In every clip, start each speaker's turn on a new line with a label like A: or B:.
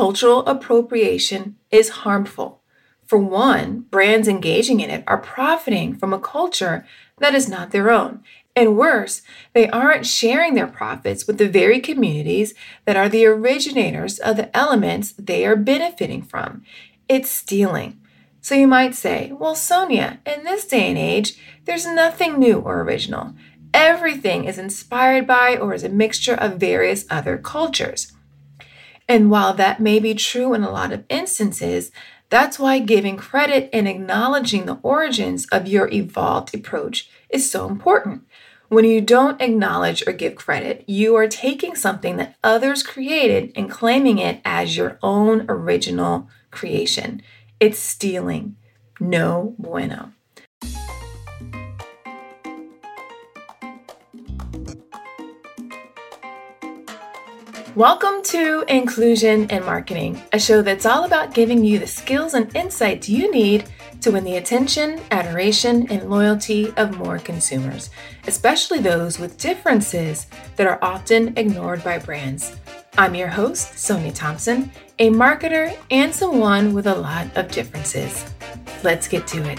A: Cultural appropriation is harmful. For one, brands engaging in it are profiting from a culture that is not their own. And worse, they aren't sharing their profits with the very communities that are the originators of the elements they are benefiting from. It's stealing. So you might say, well, Sonia, in this day and age, there's nothing new or original. Everything is inspired by or is a mixture of various other cultures. And while that may be true in a lot of instances, that's why giving credit and acknowledging the origins of your evolved approach is so important. When you don't acknowledge or give credit, you are taking something that others created and claiming it as your own original creation. It's stealing. No bueno. Welcome to Inclusion in Marketing, a show that's all about giving you the skills and insights you need to win the attention, adoration, and loyalty of more consumers, especially those with differences that are often ignored by brands. I'm your host, Sonia Thompson, a marketer and someone with a lot of differences. Let's get to it.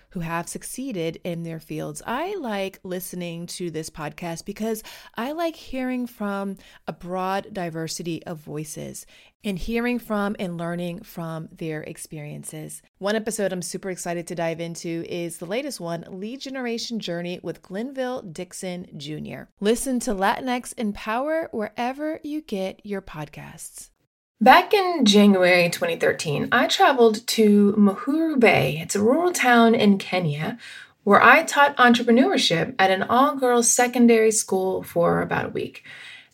A: who have succeeded in their fields. I like listening to this podcast because I like hearing from a broad diversity of voices and hearing from and learning from their experiences. One episode I'm super excited to dive into is the latest one Lead Generation Journey with Glenville Dixon Jr. Listen to Latinx in Power wherever you get your podcasts. Back in January 2013, I traveled to Muhuru Bay. It's a rural town in Kenya where I taught entrepreneurship at an all girls secondary school for about a week.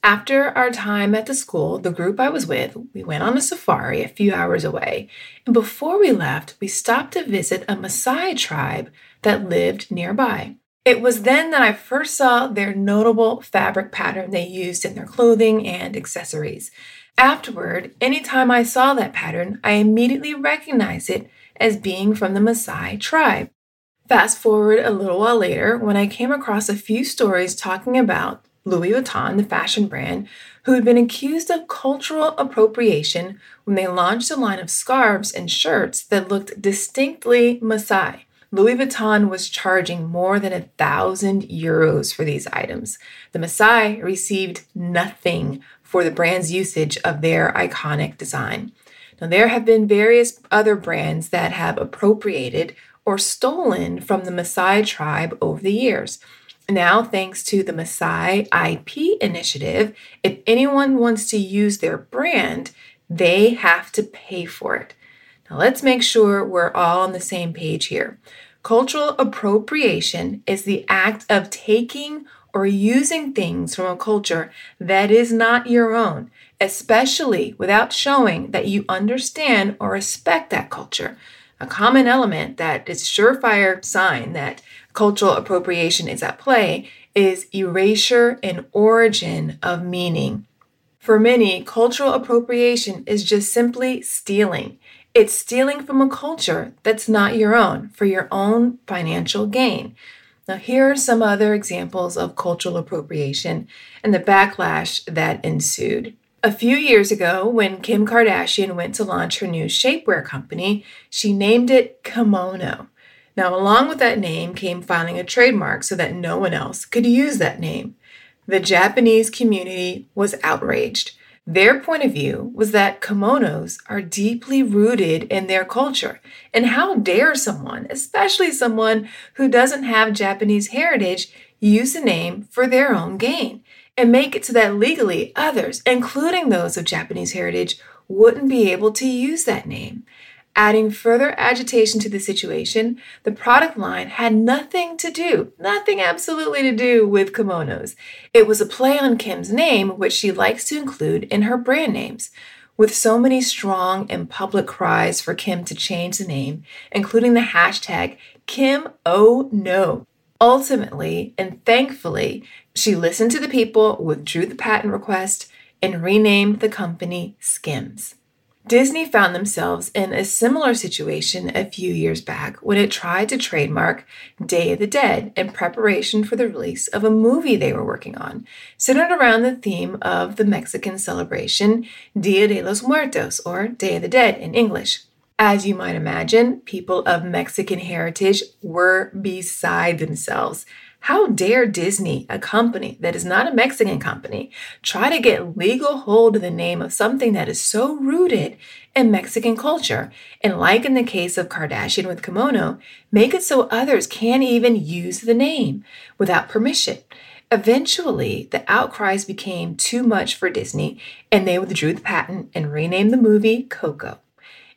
A: After our time at the school, the group I was with, we went on a safari a few hours away. And before we left, we stopped to visit a Maasai tribe that lived nearby. It was then that I first saw their notable fabric pattern they used in their clothing and accessories. Afterward, anytime I saw that pattern, I immediately recognized it as being from the Maasai tribe. Fast forward a little while later, when I came across a few stories talking about Louis Vuitton, the fashion brand, who had been accused of cultural appropriation when they launched a line of scarves and shirts that looked distinctly Maasai. Louis Vuitton was charging more than a thousand euros for these items. The Maasai received nothing for the brand's usage of their iconic design. Now, there have been various other brands that have appropriated or stolen from the Maasai tribe over the years. Now, thanks to the Maasai IP initiative, if anyone wants to use their brand, they have to pay for it. Now, let's make sure we're all on the same page here. Cultural appropriation is the act of taking or using things from a culture that is not your own, especially without showing that you understand or respect that culture. A common element that is surefire sign that cultural appropriation is at play is erasure and origin of meaning. For many, cultural appropriation is just simply stealing. It's stealing from a culture that's not your own for your own financial gain. Now, here are some other examples of cultural appropriation and the backlash that ensued. A few years ago, when Kim Kardashian went to launch her new shapewear company, she named it Kimono. Now, along with that name came filing a trademark so that no one else could use that name. The Japanese community was outraged. Their point of view was that kimonos are deeply rooted in their culture. And how dare someone, especially someone who doesn't have Japanese heritage, use the name for their own gain and make it so that legally others, including those of Japanese heritage, wouldn't be able to use that name. Adding further agitation to the situation, the product line had nothing to do, nothing absolutely to do with kimonos. It was a play on Kim's name, which she likes to include in her brand names. With so many strong and public cries for Kim to change the name, including the hashtag Kim Oh No. Ultimately and thankfully, she listened to the people, withdrew the patent request, and renamed the company Skims. Disney found themselves in a similar situation a few years back when it tried to trademark Day of the Dead in preparation for the release of a movie they were working on, centered around the theme of the Mexican celebration Dia de los Muertos, or Day of the Dead in English. As you might imagine, people of Mexican heritage were beside themselves how dare Disney, a company that is not a Mexican company, try to get legal hold of the name of something that is so rooted in Mexican culture? And like in the case of Kardashian with Kimono, make it so others can't even use the name without permission. Eventually, the outcries became too much for Disney, and they withdrew the patent and renamed the movie Coco.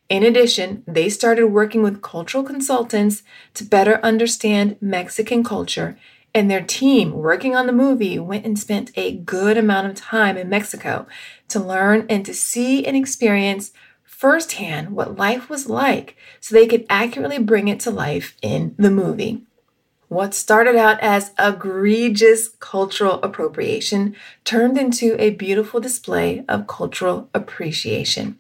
A: In addition, they started working with cultural consultants to better understand Mexican culture and their team working on the movie went and spent a good amount of time in Mexico to learn and to see and experience firsthand what life was like so they could accurately bring it to life in the movie. What started out as egregious cultural appropriation turned into a beautiful display of cultural appreciation.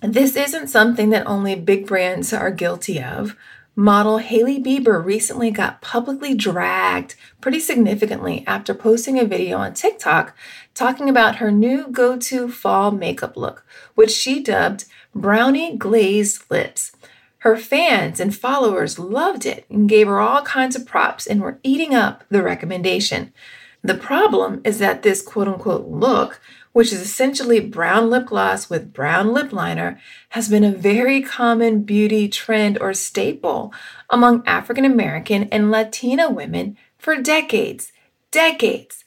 A: This isn't something that only big brands are guilty of. Model Hailey Bieber recently got publicly dragged pretty significantly after posting a video on TikTok talking about her new go to fall makeup look, which she dubbed Brownie Glazed Lips. Her fans and followers loved it and gave her all kinds of props and were eating up the recommendation. The problem is that this quote unquote look which is essentially brown lip gloss with brown lip liner, has been a very common beauty trend or staple among African American and Latina women for decades. Decades.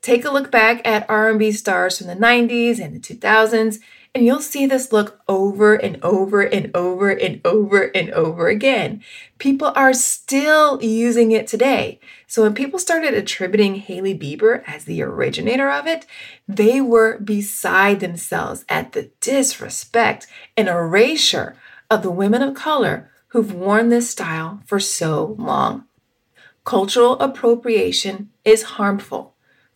A: Take a look back at R&B stars from the 90s and the 2000s and you'll see this look over and over and over and over and over again. People are still using it today. So when people started attributing Hailey Bieber as the originator of it, they were beside themselves at the disrespect and erasure of the women of color who've worn this style for so long. Cultural appropriation is harmful.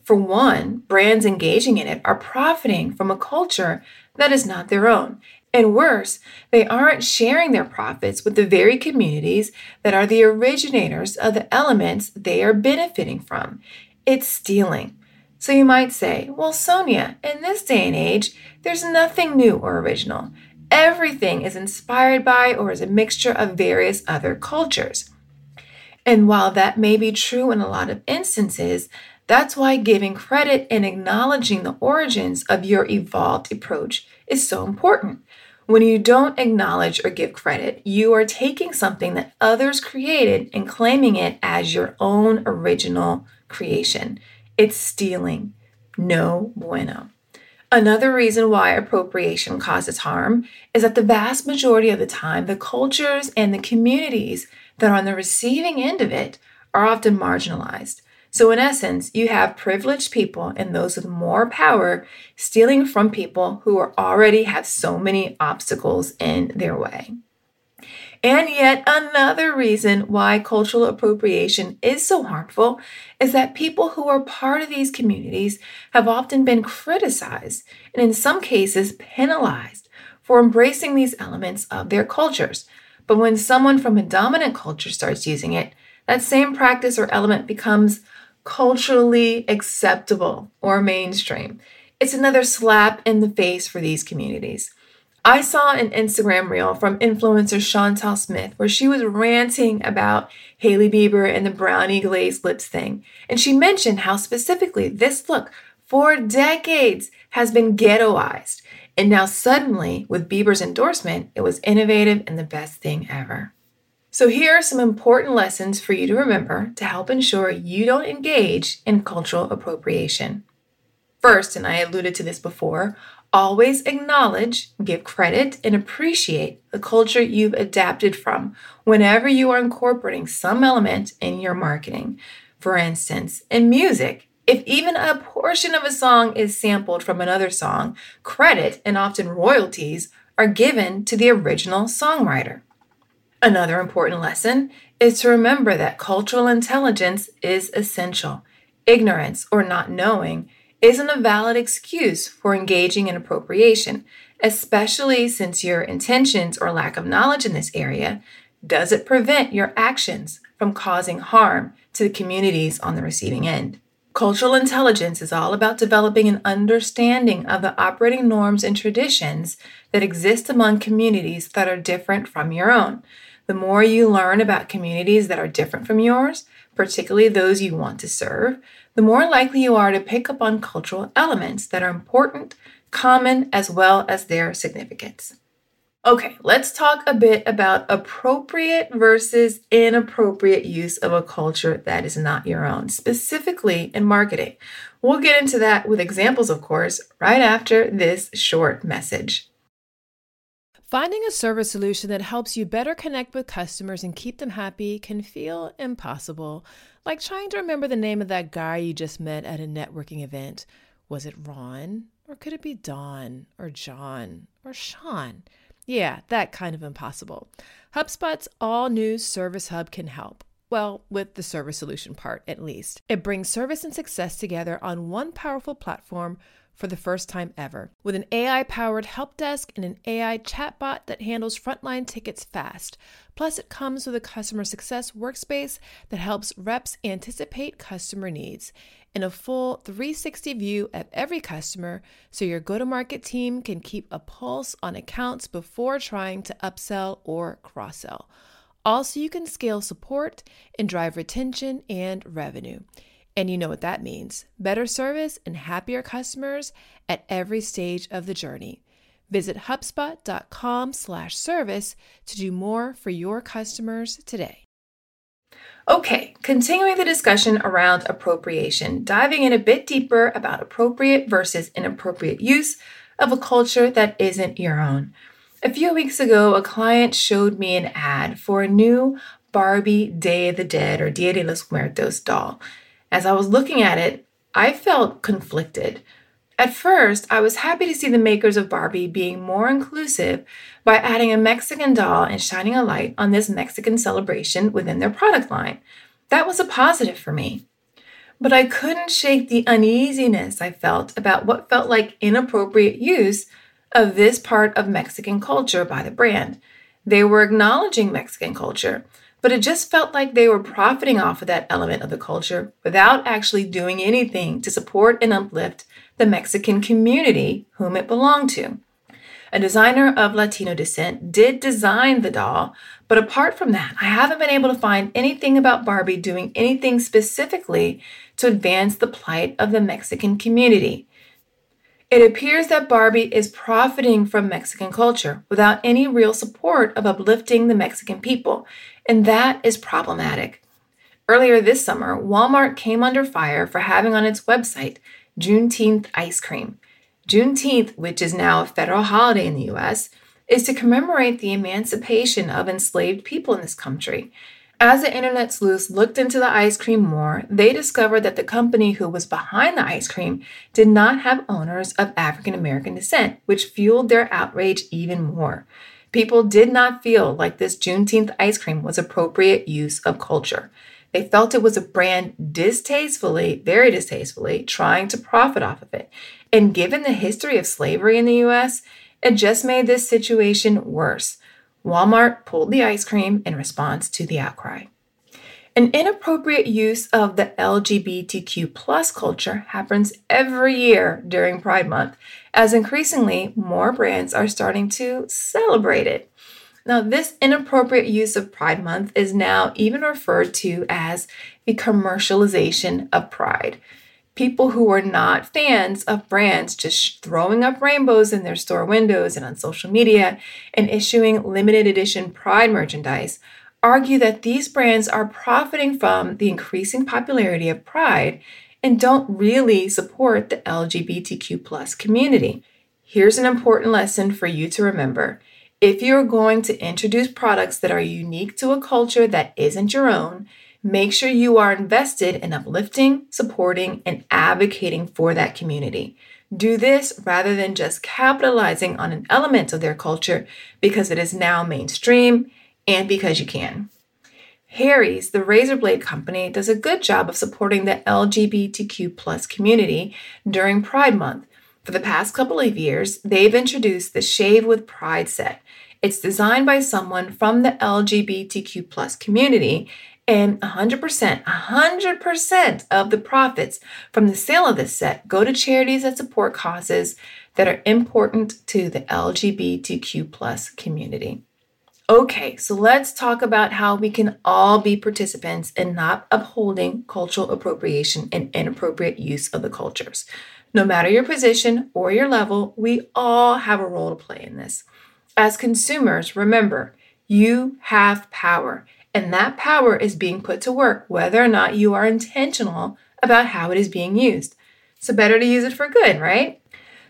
A: For one, brands engaging in it are profiting from a culture that is not their own. And worse, they aren't sharing their profits with the very communities that are the originators of the elements they are benefiting from. It's stealing. So you might say, well, Sonia, in this day and age, there's nothing new or original. Everything is inspired by or is a mixture of various other cultures. And while that may be true in a lot of instances, that's why giving credit and acknowledging the origins of your evolved approach is so important. When you don't acknowledge or give credit, you are taking something that others created and claiming it as your own original creation. It's stealing. No bueno. Another reason why appropriation causes harm is that the vast majority of the time, the cultures and the communities that are on the receiving end of it are often marginalized. So, in essence, you have privileged people and those with more power stealing from people who already have so many obstacles in their way. And yet, another reason why cultural appropriation is so harmful is that people who are part of these communities have often been criticized and, in some cases, penalized for embracing these elements of their cultures. But when someone from a dominant culture starts using it, that same practice or element becomes culturally acceptable or mainstream. It's another slap in the face for these communities. I saw an Instagram reel from influencer Shantal Smith where she was ranting about Hailey Bieber and the brownie glazed lips thing. And she mentioned how specifically this look for decades has been ghettoized. And now, suddenly, with Bieber's endorsement, it was innovative and the best thing ever. So, here are some important lessons for you to remember to help ensure you don't engage in cultural appropriation. First, and I alluded to this before, always acknowledge, give credit, and appreciate the culture you've adapted from whenever you are incorporating some element in your marketing. For instance, in music, If even a portion of a song is sampled from another song, credit and often royalties are given to the original songwriter. Another important lesson is to remember that cultural intelligence is essential. Ignorance or not knowing isn't a valid excuse for engaging in appropriation, especially since your intentions or lack of knowledge in this area doesn't prevent your actions from causing harm to the communities on the receiving end. Cultural intelligence is all about developing an understanding of the operating norms and traditions that exist among communities that are different from your own. The more you learn about communities that are different from yours, particularly those you want to serve, the more likely you are to pick up on cultural elements that are important, common, as well as their significance. Okay, let's talk a bit about appropriate versus inappropriate use of a culture that is not your own, specifically in marketing. We'll get into that with examples, of course, right after this short message.
B: Finding a service solution that helps you better connect with customers and keep them happy can feel impossible, like trying to remember the name of that guy you just met at a networking event. Was it Ron? Or could it be Don? Or John? Or Sean? Yeah, that kind of impossible. HubSpot's all new Service Hub can help. Well, with the service solution part at least. It brings service and success together on one powerful platform for the first time ever. With an AI powered help desk and an AI chatbot that handles frontline tickets fast. Plus, it comes with a customer success workspace that helps reps anticipate customer needs and a full 360 view of every customer so your go to market team can keep a pulse on accounts before trying to upsell or cross sell. Also, you can scale support and drive retention and revenue. And you know what that means better service and happier customers at every stage of the journey. Visit HubSpot.com slash service to do more for your customers today.
A: Okay, continuing the discussion around appropriation, diving in a bit deeper about appropriate versus inappropriate use of a culture that isn't your own. A few weeks ago, a client showed me an ad for a new Barbie Day of the Dead or Dia de los Muertos doll. As I was looking at it, I felt conflicted. At first, I was happy to see the makers of Barbie being more inclusive by adding a Mexican doll and shining a light on this Mexican celebration within their product line. That was a positive for me. But I couldn't shake the uneasiness I felt about what felt like inappropriate use of this part of Mexican culture by the brand. They were acknowledging Mexican culture, but it just felt like they were profiting off of that element of the culture without actually doing anything to support and uplift the Mexican community whom it belonged to. A designer of Latino descent did design the doll, but apart from that, I haven't been able to find anything about Barbie doing anything specifically to advance the plight of the Mexican community. It appears that Barbie is profiting from Mexican culture without any real support of uplifting the Mexican people, and that is problematic. Earlier this summer, Walmart came under fire for having on its website Juneteenth ice cream. Juneteenth, which is now a federal holiday in the US, is to commemorate the emancipation of enslaved people in this country. As the internet sleuths looked into the ice cream more, they discovered that the company who was behind the ice cream did not have owners of African American descent, which fueled their outrage even more. People did not feel like this Juneteenth ice cream was appropriate use of culture. They felt it was a brand distastefully, very distastefully, trying to profit off of it. And given the history of slavery in the US, it just made this situation worse. Walmart pulled the ice cream in response to the outcry. An inappropriate use of the LGBTQ plus culture happens every year during Pride Month, as increasingly more brands are starting to celebrate it. Now, this inappropriate use of Pride Month is now even referred to as the commercialization of pride. People who are not fans of brands just throwing up rainbows in their store windows and on social media and issuing limited edition Pride merchandise argue that these brands are profiting from the increasing popularity of Pride and don't really support the LGBTQ plus community. Here's an important lesson for you to remember. If you're going to introduce products that are unique to a culture that isn't your own, Make sure you are invested in uplifting, supporting, and advocating for that community. Do this rather than just capitalizing on an element of their culture because it is now mainstream and because you can. Harry's, the razor blade company, does a good job of supporting the LGBTQ plus community during Pride Month. For the past couple of years, they've introduced the Shave with Pride set. It's designed by someone from the LGBTQ plus community and 100%, 100% of the profits from the sale of this set go to charities that support causes that are important to the LGBTQ plus community. Okay, so let's talk about how we can all be participants in not upholding cultural appropriation and inappropriate use of the cultures. No matter your position or your level, we all have a role to play in this. As consumers, remember, you have power and that power is being put to work, whether or not you are intentional about how it is being used. So, better to use it for good, right?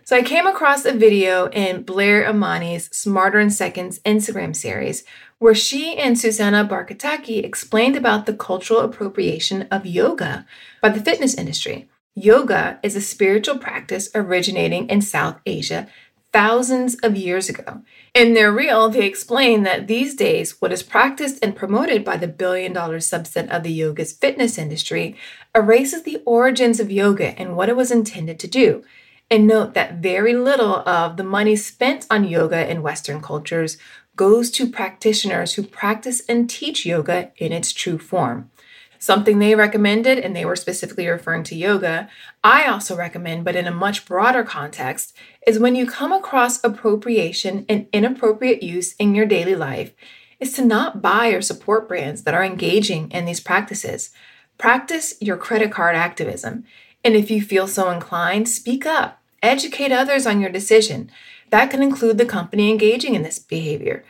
A: So, I came across a video in Blair Imani's Smarter in Seconds Instagram series where she and Susanna Barkataki explained about the cultural appropriation of yoga by the fitness industry. Yoga is a spiritual practice originating in South Asia thousands of years ago. In their reel, they explain that these days, what is practiced and promoted by the billion dollar subset of the yoga's fitness industry erases the origins of yoga and what it was intended to do. And note that very little of the money spent on yoga in Western cultures goes to practitioners who practice and teach yoga in its true form. Something they recommended, and they were specifically referring to yoga, I also recommend, but in a much broader context, is when you come across appropriation and inappropriate use in your daily life, is to not buy or support brands that are engaging in these practices. Practice your credit card activism. And if you feel so inclined, speak up. Educate others on your decision. That can include the company engaging in this behavior.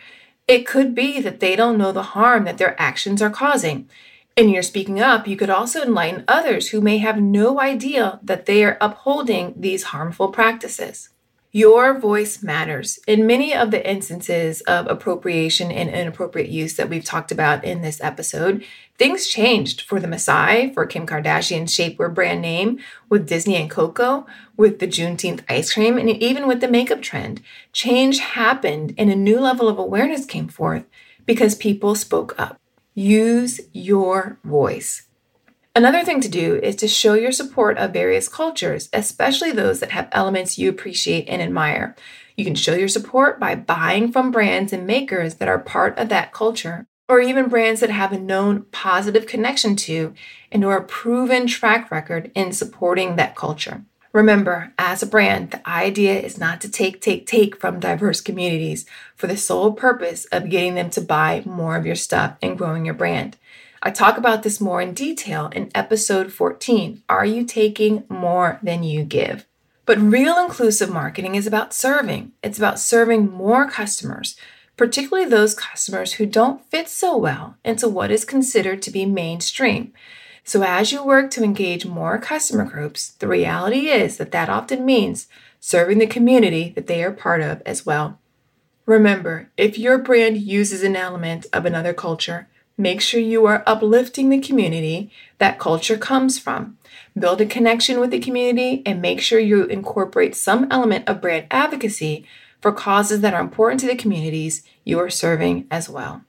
A: It could be that they don't know the harm that their actions are causing. In your speaking up, you could also enlighten others who may have no idea that they are upholding these harmful practices. Your voice matters. In many of the instances of appropriation and inappropriate use that we've talked about in this episode, things changed for the Maasai, for Kim Kardashian's shapewear brand name, with Disney and Coco, with the Juneteenth ice cream, and even with the makeup trend. Change happened and a new level of awareness came forth because people spoke up. Use your voice. Another thing to do is to show your support of various cultures, especially those that have elements you appreciate and admire. You can show your support by buying from brands and makers that are part of that culture, or even brands that have a known positive connection to and or a proven track record in supporting that culture. Remember, as a brand, the idea is not to take, take, take from diverse communities for the sole purpose of getting them to buy more of your stuff and growing your brand. I talk about this more in detail in episode 14 Are You Taking More Than You Give? But real inclusive marketing is about serving. It's about serving more customers, particularly those customers who don't fit so well into what is considered to be mainstream. So, as you work to engage more customer groups, the reality is that that often means serving the community that they are part of as well. Remember, if your brand uses an element of another culture, make sure you are uplifting the community that culture comes from. Build a connection with the community and make sure you incorporate some element of brand advocacy for causes that are important to the communities you are serving as well.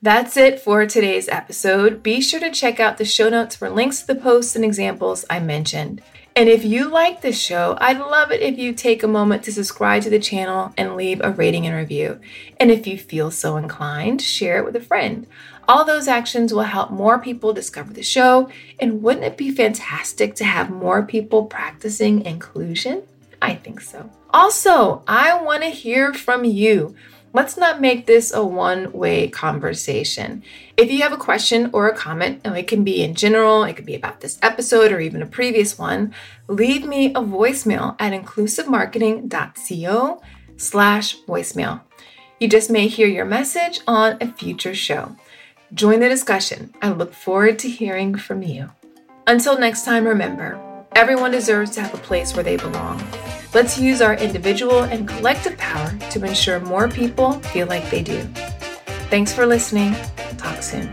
A: That's it for today's episode. Be sure to check out the show notes for links to the posts and examples I mentioned. And if you like this show, I'd love it if you take a moment to subscribe to the channel and leave a rating and review. And if you feel so inclined, share it with a friend. All those actions will help more people discover the show. And wouldn't it be fantastic to have more people practicing inclusion? I think so. Also, I want to hear from you let's not make this a one way conversation. If you have a question or a comment, and it can be in general, it could be about this episode or even a previous one, leave me a voicemail at inclusivemarketing.co slash voicemail. You just may hear your message on a future show. Join the discussion. I look forward to hearing from you. Until next time, remember, everyone deserves to have a place where they belong. Let's use our individual and collective power to ensure more people feel like they do. Thanks for listening. Talk soon.